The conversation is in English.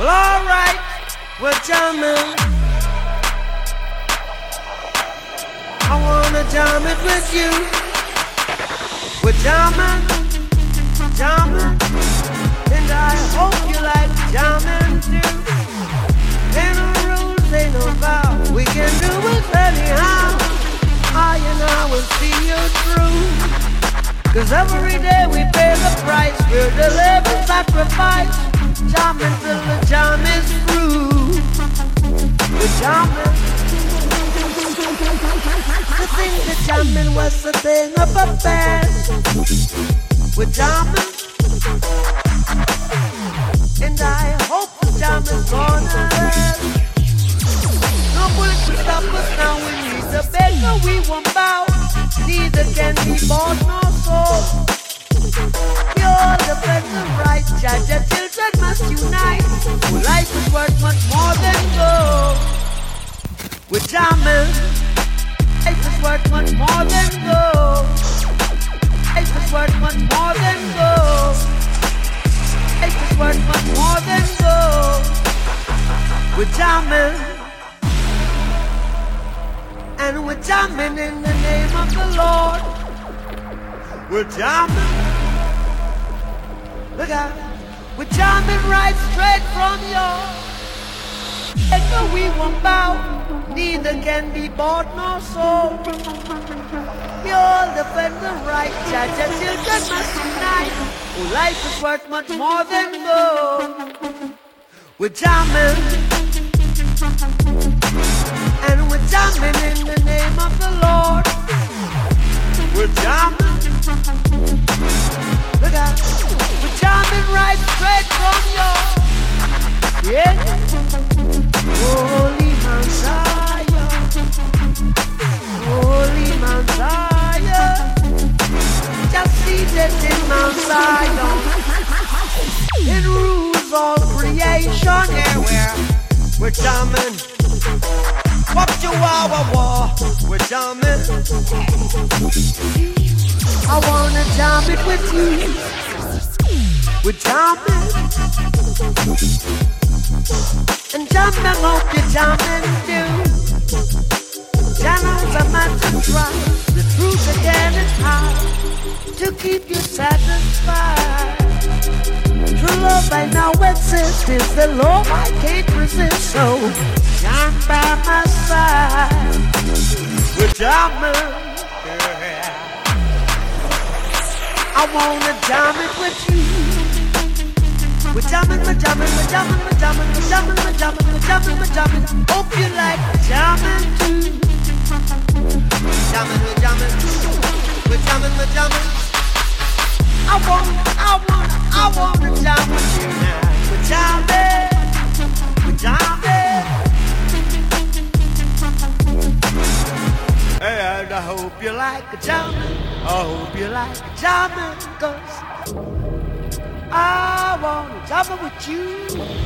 Well, alright, we're jamming. I wanna jam it with you. We're jamming, jamming, and I hope you like jamming too. Ain't no rules, ain't no vow. We can do it anyhow. I and I will see you through. Cause every day we pay the price. We're the living sacrifice. Jamming till the jam is through. To think the jamming was a thing of a past. We're jamming. And I hope the jam is gonna last. No bullet to stop us now. We need the beggar, we won't bow. Neither can nor sold. Pure defensive right, judge and children must unite. Life is worth much more than gold. We're jamming. Life is worth much more than gold. Life is worth much more than gold. Life is worth much more than gold. We're jamming. And we're jamming in the name of the Lord. We're jamming. Look out. We're jumping right straight from your. We won't bow. Neither can be bought nor sold. We all defend the right. Judge and children must unite. Oh, life is worth much more than gold. We're jamming. Right straight from your. Yeah. Holy Mount Zion. Holy Mount Zion. Just seated in Mount Zion. It rules all creation. Yeah, we're, jamming. What you are, war, war. We're jamming. I wanna jam it with you. We're. And jamming, hope you're jamming too. Are meant to try. The truth again is hard to keep you satisfied. True love I know exists is the law I can't resist. So jam by my side. We're. I wanna jam it with you. We're jamming, we're jamming, we're jamming, we're jamming, we're jamming, we're jamming, we're jamming, we're jamming. Hope you like jamming. Jamming, we're jamming, we're jamming, we're jamming. I want, I want, I want to jam with you now. We're jamming, we're jamming. And I hope you like a jamming. I hope you like a jamming, cause I wanna jam with you.